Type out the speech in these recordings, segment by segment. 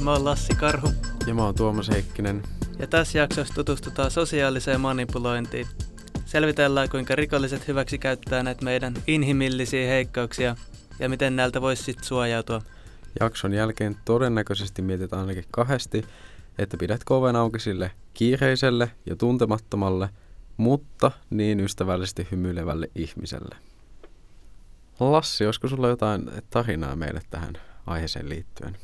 Mä oon Lassi Karhu. Ja mä oon Tuomas Heikkinen. Ja tässä jaksossa tutustutaan sosiaaliseen manipulointiin. Selvitellään, kuinka rikolliset hyväksi käyttää näitä meidän inhimillisiä heikkouksia ja miten näiltä voisi sitten suojautua. Jakson jälkeen todennäköisesti mietitään ainakin kahdesti, että pidät koven auki sille kiireiselle ja tuntemattomalle, mutta niin ystävällisesti hymyilevälle ihmiselle. Lassi, olisiko sulla jotain tarinaa meille tähän aiheeseen liittyen?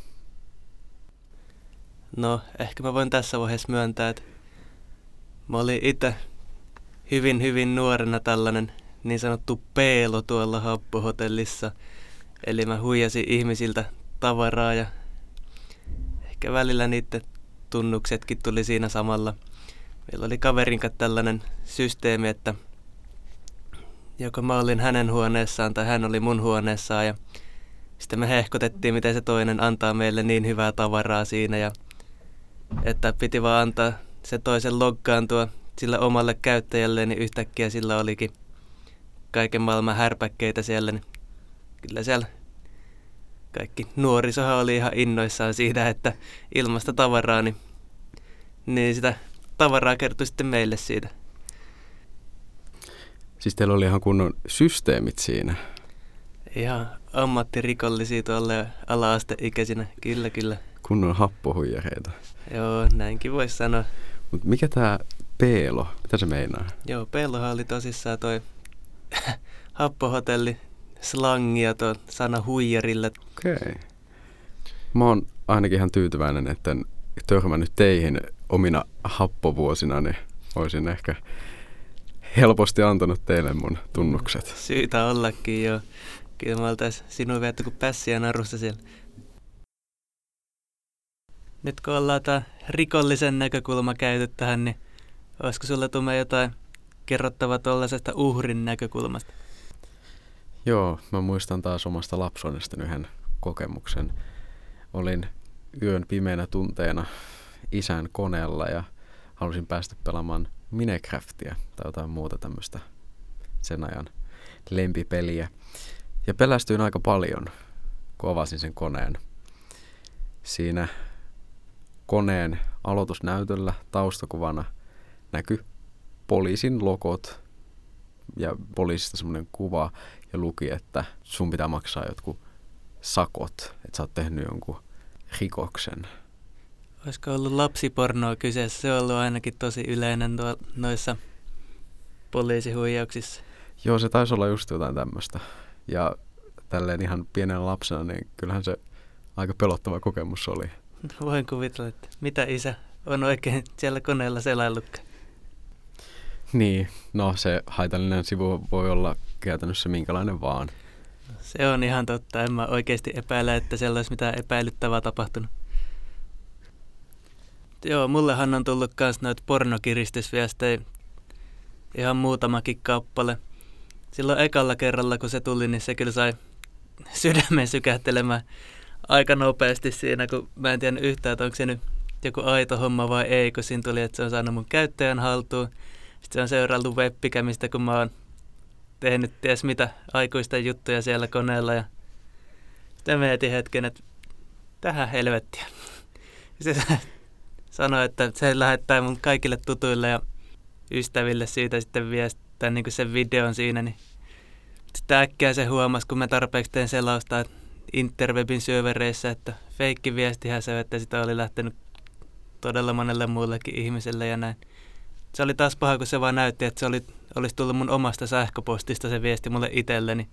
No, ehkä mä voin tässä vaiheessa myöntää, että mä olin itse hyvin, hyvin nuorena tällainen niin sanottu peelo tuolla happohotellissa. Eli mä huijasin ihmisiltä tavaraa ja ehkä välillä niiden tunnuksetkin tuli siinä samalla. Meillä oli kaverin tällainen systeemi, että joko mä olin hänen huoneessaan tai hän oli mun huoneessaan ja sitten me hehkotettiin, miten se toinen antaa meille niin hyvää tavaraa siinä ja että piti vaan antaa se toisen loggaantua sillä omalle käyttäjälle, niin yhtäkkiä sillä olikin kaiken maailman härpäkkeitä siellä, niin kyllä siellä kaikki nuorisohan oli ihan innoissaan siitä, että ilmasta tavaraa, niin, niin sitä tavaraa kertoi sitten meille siitä. Siis teillä oli ihan kunnon systeemit siinä. Ihan ammattirikollisia tuolle ala-asteikäisinä, kyllä kyllä. Kunnon happohuijareita. Joo, näinkin voisi sanoa. Mut mikä tämä peelo, mitä se meinaa? Joo, peelohan oli tosissaan toi happohotelli slangia tuo sana huijarille. Okei. Okay. Mä oon ainakin ihan tyytyväinen, että en törmännyt teihin omina happovuosina, niin olisin ehkä helposti antanut teille mun tunnukset. Syytä ollakin jo. Kyllä mä oltais sinun vietty kuin pässiä narussa siellä. Nyt kun ollaan tämä rikollisen näkökulma käyty tähän, niin olisiko sulle tumme jotain kerrottavaa tuollaisesta uhrin näkökulmasta? Joo, mä muistan taas omasta lapsuudesta yhden kokemuksen. Olin yön pimeänä tunteena isän koneella ja halusin päästä pelaamaan Minecraftia tai jotain muuta tämmöistä sen ajan lempipeliä. Ja pelästyin aika paljon, kun avasin sen koneen. Siinä koneen aloitusnäytöllä taustakuvana näkyi poliisin logot ja poliisista semmoinen kuva ja luki, että sun pitää maksaa jotkut sakot, että sä oot tehnyt jonkun rikoksen. Olisiko ollut lapsipornoa kyseessä? Se on ollut ainakin tosi yleinen tuo, noissa poliisihuijauksissa. Joo, se taisi olla just jotain tämmöistä. Ja tälleen ihan pienenä lapsena, niin kyllähän se aika pelottava kokemus oli. Voin kuvitella, että mitä isä on oikein siellä koneella selaillutkaan. Niin, no se haitallinen sivu voi olla käytännössä minkälainen vaan. Se on ihan totta. En mä oikeasti epäile, että siellä olisi mitään epäilyttävää tapahtunut. Joo, mullehan on tullut kans noita pornokiristysviestejä. Ihan muutamakin kappale. Silloin ekalla kerralla, kun se tuli, niin se kyllä sai sydämen sykähtelemään aika nopeasti siinä, kun mä en tiedä yhtään, että onko se nyt joku aito homma vai ei, kun siinä tuli, että se on saanut mun käyttäjän haltuun. Sitten se on seurailtu webbikämistä, kun mä oon tehnyt ties mitä aikuisten juttuja siellä koneella. Ja sitten mietin hetken, että tähän helvettiä. Se sanoi, että se lähettää mun kaikille tutuille ja ystäville siitä sitten viestää niin sen videon siinä. Niin sitten äkkiä se huomasi, kun mä tarpeeksi tein selausta interwebin syövereissä, että feikkiviestihän se, että sitä oli lähtenyt todella monelle muullekin ihmiselle ja näin se oli taas paha, kun se vaan näytti, että se oli, olisi tullut mun omasta sähköpostista se viesti mulle itselleni.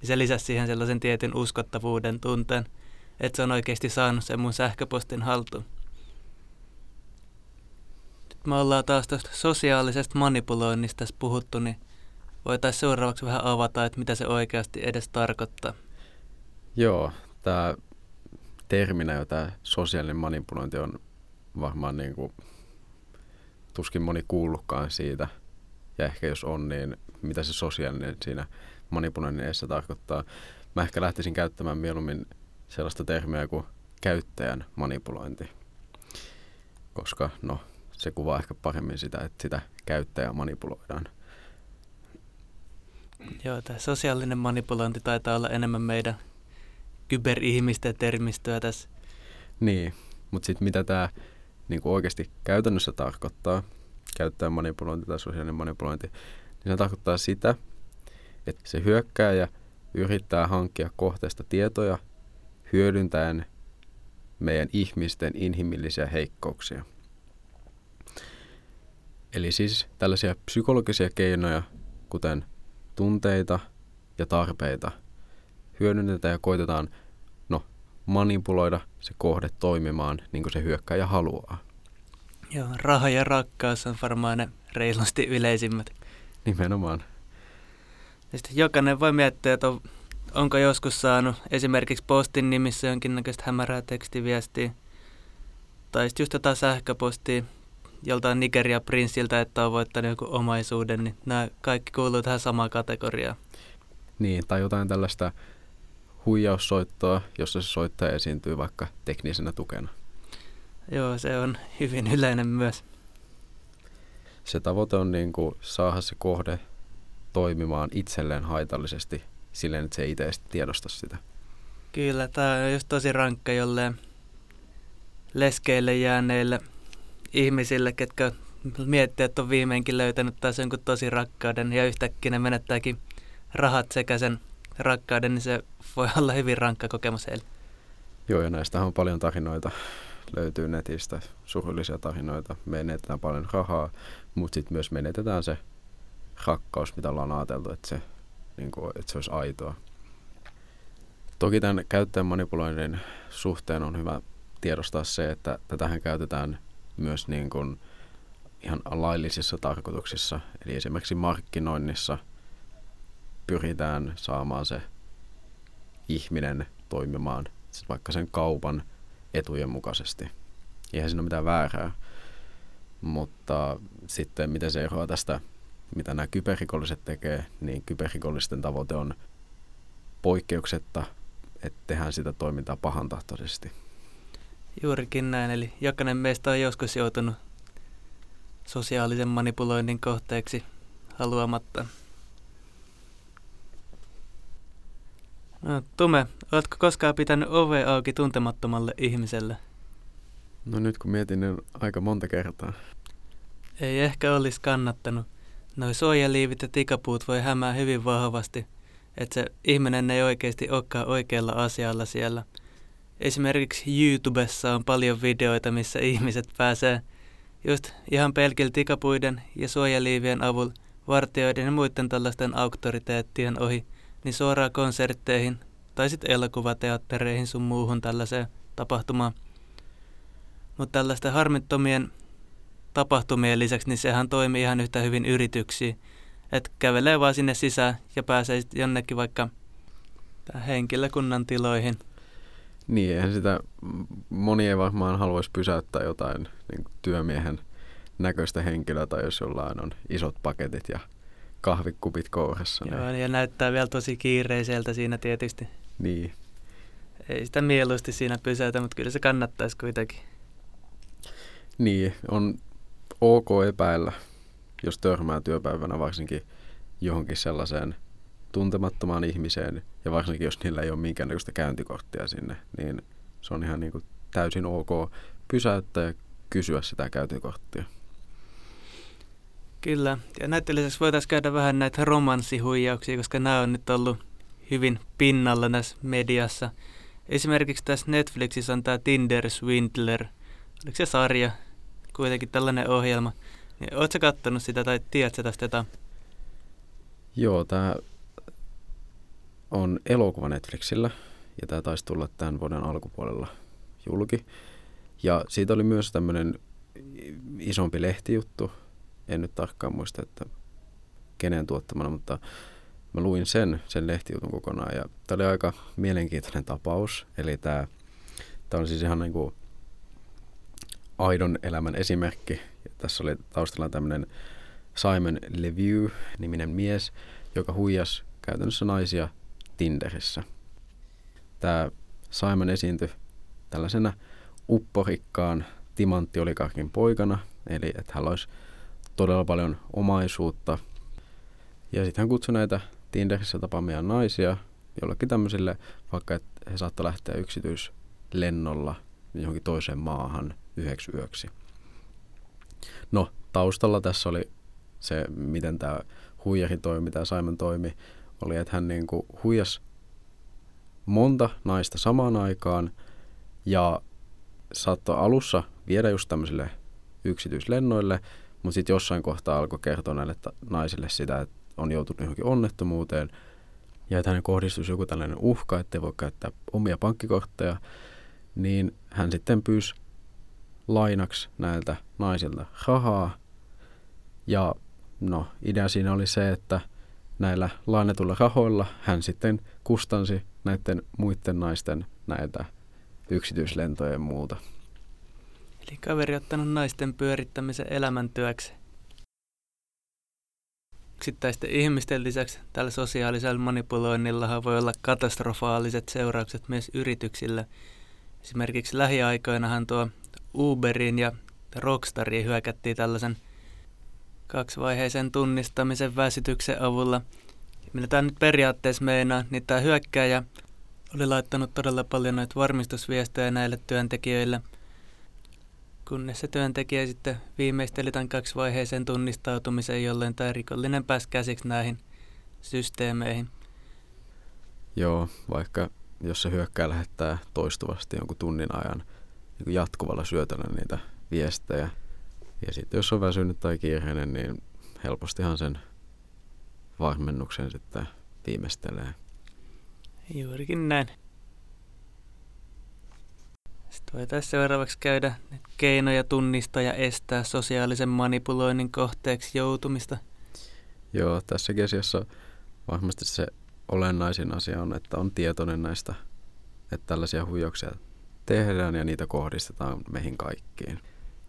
Niin se lisäsi siihen sellaisen tietyn uskottavuuden tunteen, että se on oikeasti saanut sen mun sähköpostin haltuun. Nyt me ollaan taas tästä sosiaalisesta manipuloinnista tässä puhuttu, niin voitaisiin seuraavaksi vähän avata, että mitä se oikeasti edes tarkoittaa. Joo, tämä terminä jo tämä sosiaalinen manipulointi on varmaan niin kuin tuskin moni kuullutkaan siitä. Ja ehkä jos on, niin mitä se sosiaalinen siinä manipuloinnin edessä tarkoittaa. Mä ehkä lähtisin käyttämään mieluummin sellaista termiä kuin käyttäjän manipulointi. Koska no, se kuvaa ehkä paremmin sitä, että sitä käyttäjää manipuloidaan. Joo, tämä sosiaalinen manipulointi taitaa olla enemmän meidän kyberihmisten termistöä tässä. Niin, Mutta sitten mitä tämä niinku oikeasti käytännössä tarkoittaa, käyttäjän manipulointi tai sosiaalinen manipulointi, niin se tarkoittaa sitä, että se hyökkääjä yrittää hankkia kohteesta tietoja hyödyntäen meidän ihmisten inhimillisiä heikkouksia. Eli siis tällaisia psykologisia keinoja, kuten tunteita ja tarpeita, hyödynnetään ja koitetaan no, manipuloida se kohde toimimaan niin kuin se hyökkäjä haluaa. Joo, raha ja rakkaus on varmaan ne reilusti yleisimmät. Nimenomaan. Ja sitten jokainen voi miettiä, että on, onko joskus saanut esimerkiksi postin nimissä jonkinnäköistä hämärää tekstiviestiä. Tai sitten just jotain sähköpostia joltain Nigeria prinssiltä, että on voittanut joku omaisuuden, niin nämä kaikki kuuluu tähän samaan kategoriaan. Niin, tai jotain tällaista huijaussoittoa, jossa se soittaja esiintyy vaikka teknisenä tukena. Joo, se on hyvin yleinen myös. Se tavoite on niin kuin saada se kohde toimimaan itselleen haitallisesti silleen, että se itse tiedosta sitä. Kyllä, tämä on just tosi rankka jolleen leskeille jääneille ihmisille, ketkä miettii, että on viimeinkin löytänyt taas jonkun tosi rakkauden ja yhtäkkiä ne menettääkin rahat sekä sen rakkauden, niin se voi olla hyvin rankka kokemus heille. Joo, ja näistä on paljon tarinoita. Löytyy netistä surullisia tarinoita. Menetetään paljon rahaa, mutta sitten myös menetetään se rakkaus, mitä ollaan ajateltu, että se, niin kuin, että se olisi aitoa. Toki tämän käyttäjän manipuloinnin suhteen on hyvä tiedostaa se, että tätähän käytetään myös niin kuin ihan laillisissa tarkoituksissa. Eli esimerkiksi markkinoinnissa pyritään saamaan se ihminen toimimaan vaikka sen kaupan etujen mukaisesti. Eihän siinä ole mitään väärää. Mutta sitten miten se eroaa tästä, mitä nämä kyberrikolliset tekee, niin kyberrikollisten tavoite on poikkeuksetta, että tehdään sitä toimintaa pahantahtoisesti. Juurikin näin, eli jokainen meistä on joskus joutunut sosiaalisen manipuloinnin kohteeksi haluamatta. No, Tume, oletko koskaan pitänyt ove auki tuntemattomalle ihmiselle? No nyt kun mietin, niin aika monta kertaa. Ei ehkä olisi kannattanut. Noi suojaliivit ja tikapuut voi hämää hyvin vahvasti, että se ihminen ei oikeasti olekaan oikealla asialla siellä – Esimerkiksi YouTubessa on paljon videoita, missä ihmiset pääsee just ihan pelkillä tikapuiden ja suojaliivien avulla vartioiden ja muiden tällaisten auktoriteettien ohi, niin suoraan konsertteihin tai sitten elokuvateattereihin sun muuhun tällaiseen tapahtumaan. Mutta tällaisten harmittomien tapahtumien lisäksi, niin sehän toimii ihan yhtä hyvin yrityksiä. Että kävelee vaan sinne sisään ja pääsee jonnekin vaikka henkilökunnan tiloihin – niin, eihän sitä, moni ei varmaan haluaisi pysäyttää jotain niin työmiehen näköistä henkilöä tai jos jollain on isot paketit ja kahvikupit kourassa. Joo, niin. ja näyttää vielä tosi kiireiseltä siinä tietysti. Niin. Ei sitä mieluusti siinä pysäytä, mutta kyllä se kannattaisi kuitenkin. Niin, on ok epäillä, jos törmää työpäivänä varsinkin johonkin sellaiseen tuntemattomaan ihmiseen, ja varsinkin jos niillä ei ole minkäännäköistä käyntikorttia sinne, niin se on ihan niin kuin täysin ok pysäyttää ja kysyä sitä käyntikorttia. Kyllä, ja näiden lisäksi voitaisiin käydä vähän näitä romanssihuijauksia, koska nämä on nyt ollut hyvin pinnalla näissä mediassa. Esimerkiksi tässä Netflixissä on tämä Tinder Swindler. Oliko se sarja? Kuitenkin tällainen ohjelma. Niin, Oletko kattonut sitä tai tiedätkö tästä jotain? Joo, tämä on elokuva Netflixillä ja tämä taisi tulla tämän vuoden alkupuolella julki. Ja siitä oli myös tämmöinen isompi lehtijuttu. En nyt tarkkaan muista, että kenen tuottamana, mutta mä luin sen, sen lehtijutun kokonaan. Ja tämä oli aika mielenkiintoinen tapaus. Eli tämä, tämä on siis ihan niin kuin aidon elämän esimerkki. Ja tässä oli taustalla tämmöinen Simon Leview-niminen mies, joka huijas käytännössä naisia – Tinderissä. Tämä Simon esiintyi tällaisena upporikkaan timanttiolikarkin poikana, eli että hän olisi todella paljon omaisuutta. Ja sitten hän kutsui näitä Tinderissä tapaamia naisia jollekin tämmöisille, vaikka että he saattavat lähteä yksityislennolla johonkin toiseen maahan yhdeksi yöksi. No, taustalla tässä oli se, miten tämä huijakin toimi, tämä Simon toimi, oli, että hän niin kuin huijas monta naista samaan aikaan ja saattoi alussa viedä just tämmöisille yksityislennoille, mutta sitten jossain kohtaa alkoi kertoa näille naisille sitä, että on joutunut johonkin onnettomuuteen ja että hänen kohdistuisi joku tällainen uhka, että voi käyttää omia pankkikortteja, niin hän sitten pyysi lainaksi näiltä naisilta rahaa. Ja no, idea siinä oli se, että näillä lainetulla rahoilla hän sitten kustansi näiden muiden naisten näitä yksityislentoja ja muuta. Eli kaveri ottanut naisten pyörittämisen elämäntyöksi. Yksittäisten ihmisten lisäksi tällä sosiaalisella manipuloinnilla voi olla katastrofaaliset seuraukset myös yrityksillä. Esimerkiksi lähiaikoinahan tuo Uberin ja Rockstariin hyökättiin tällaisen kaksivaiheisen tunnistamisen väsytyksen avulla. Millä tämä nyt periaatteessa meinaa, niin tämä hyökkääjä oli laittanut todella paljon näitä varmistusviestejä näille työntekijöille, kunnes se työntekijä sitten viimeisteli tämän kaksivaiheisen tunnistautumisen, jolloin tämä rikollinen pääsi käsiksi näihin systeemeihin. Joo, vaikka jos se hyökkää lähettää toistuvasti jonkun tunnin ajan niin jatkuvalla syötöllä niitä viestejä. Ja sitten jos on väsynyt tai kiireinen, niin helpostihan sen varmennuksen sitten viimeistelee. Juurikin näin. Sitten voitaisiin seuraavaksi käydä keinoja tunnistaa ja estää sosiaalisen manipuloinnin kohteeksi joutumista. Joo, tässä asiassa varmasti se olennaisin asia on, että on tietoinen näistä, että tällaisia huijauksia tehdään ja niitä kohdistetaan meihin kaikkiin.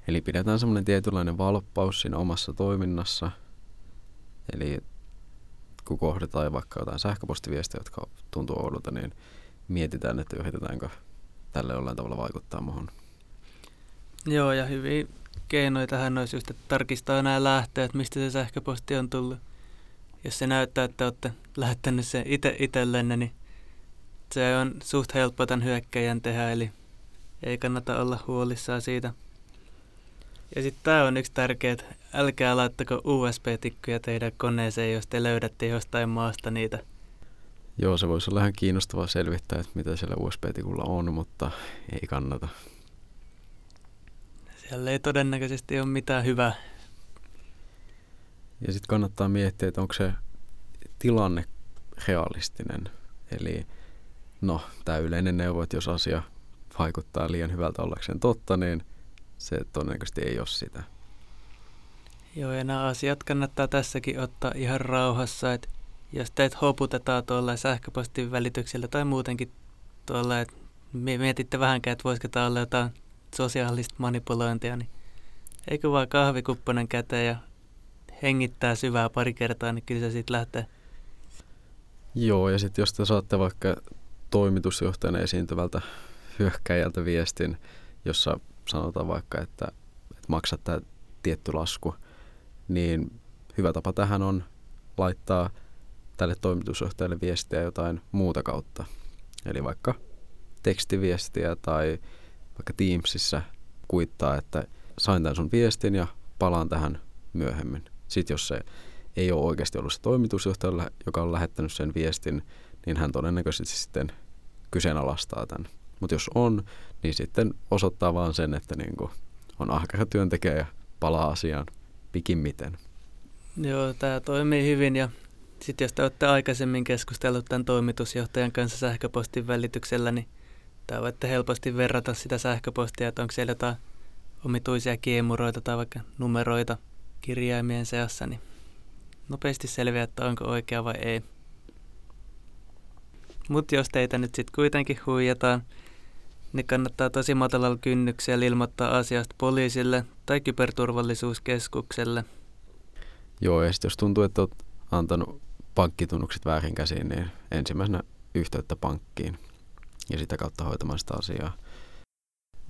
Eli pidetään semmoinen tietynlainen valppaus siinä omassa toiminnassa. Eli kun kohdataan vaikka jotain sähköpostiviestejä, jotka tuntuu oudolta, niin mietitään, että yritetäänkö tälle jollain tavalla vaikuttaa muuhun. Joo, ja hyviä keinoja tähän olisi just, että tarkistaa nämä lähteet, mistä se sähköposti on tullut. Jos se näyttää, että olette lähettänyt sen itse itsellenne, niin se on suht helppo tämän hyökkäjän tehdä, eli ei kannata olla huolissaan siitä. Ja sitten tämä on yksi tärkeä, että älkää laittako USB-tikkuja teidän koneeseen, jos te löydätte jostain maasta niitä. Joo, se voisi olla ihan kiinnostavaa selvittää, että mitä siellä USB-tikulla on, mutta ei kannata. Siellä ei todennäköisesti ole mitään hyvää. Ja sitten kannattaa miettiä, että onko se tilanne realistinen. Eli no, tämä yleinen neuvo, että jos asia vaikuttaa liian hyvältä ollakseen totta, niin se todennäköisesti ei ole sitä. Joo, ja nämä asiat kannattaa tässäkin ottaa ihan rauhassa, että jos teet hoputetaan tuolla sähköpostin välityksellä tai muutenkin tuolla, että mietitte vähänkään, että voisiko tämä olla jotain sosiaalista manipulointia, niin eikö vaan kahvikupponen käteen ja hengittää syvää pari kertaa, niin kyllä se sitten lähtee. Joo, ja sitten jos te saatte vaikka toimitusjohtajana esiintyvältä hyökkäjältä viestin, jossa sanotaan vaikka, että, että maksat tämä tietty lasku, niin hyvä tapa tähän on laittaa tälle toimitusjohtajalle viestiä jotain muuta kautta. Eli vaikka tekstiviestiä tai vaikka Teamsissa kuittaa, että sain tämän sun viestin ja palaan tähän myöhemmin. Sitten jos se ei ole oikeasti ollut se toimitusjohtaja, joka on lähettänyt sen viestin, niin hän todennäköisesti sitten kyseenalaistaa tämän. Mutta jos on, niin sitten osoittaa vaan sen, että niin kuin on ahkera työntekijä ja palaa asiaan pikimmiten. Joo, tämä toimii hyvin ja sitten jos te olette aikaisemmin keskustellut tämän toimitusjohtajan kanssa sähköpostin välityksellä, niin tämä voitte helposti verrata sitä sähköpostia, että onko siellä jotain omituisia kiemuroita tai vaikka numeroita kirjaimien seassa, niin nopeasti selviää, että onko oikea vai ei. Mutta jos teitä nyt sitten kuitenkin huijataan, niin kannattaa tosi matalalla kynnyksellä ilmoittaa asiasta poliisille tai kyberturvallisuuskeskukselle. Joo, ja sitten jos tuntuu, että olet antanut pankkitunnukset väärin käsiin, niin ensimmäisenä yhteyttä pankkiin ja sitä kautta hoitamaan sitä asiaa.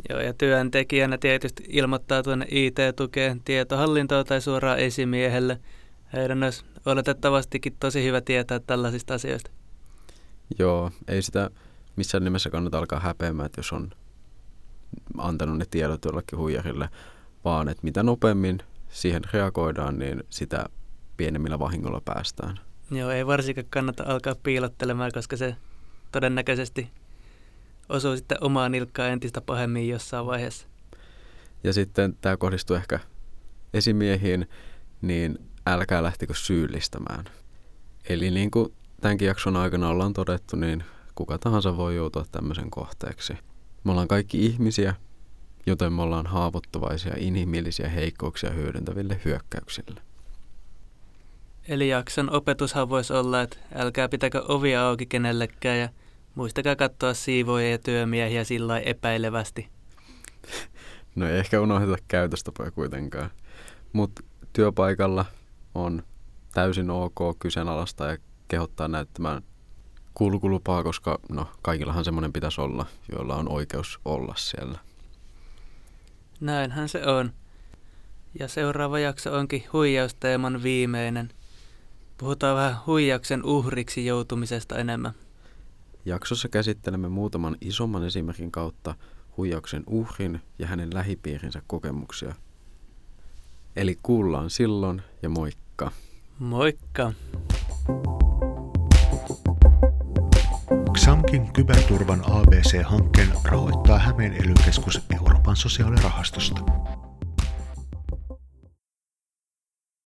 Joo, ja työntekijänä tietysti ilmoittaa tuonne IT-tukeen, tietohallintoa tai suoraan esimiehelle. Heidän olisi oletettavastikin tosi hyvä tietää tällaisista asioista. Joo, ei sitä missään nimessä kannata alkaa häpeämään, että jos on antanut ne tiedot jollekin huijarille, vaan että mitä nopeammin siihen reagoidaan, niin sitä pienemmillä vahingolla päästään. Joo, ei varsinkaan kannata alkaa piilottelemaan, koska se todennäköisesti osuu sitten omaan nilkkaan entistä pahemmin jossain vaiheessa. Ja sitten tämä kohdistuu ehkä esimiehiin, niin älkää lähtikö syyllistämään. Eli niin kuin tämänkin jakson aikana ollaan todettu, niin kuka tahansa voi joutua tämmöisen kohteeksi. Me ollaan kaikki ihmisiä, joten me ollaan haavoittuvaisia inhimillisiä heikkouksia hyödyntäville hyökkäyksille. Eli jakson opetushan voisi olla, että älkää pitäkö ovia auki kenellekään ja muistakaa katsoa siivoja ja työmiehiä sillä epäilevästi. No ei ehkä unohdeta käytöstapoja kuitenkaan. Mutta työpaikalla on täysin ok kyseenalaista ja kehottaa näyttämään kulkulupaa, koska no, kaikillahan semmoinen pitäisi olla, joilla on oikeus olla siellä. Näinhän se on. Ja seuraava jakso onkin huijausteeman viimeinen. Puhutaan vähän huijauksen uhriksi joutumisesta enemmän. Jaksossa käsittelemme muutaman isomman esimerkin kautta huijauksen uhrin ja hänen lähipiirinsä kokemuksia. Eli kuullaan silloin ja moikka. Moikka! XAMKin kyberturvan ABC-hankkeen rahoittaa Hämeen ely Euroopan sosiaalirahastosta.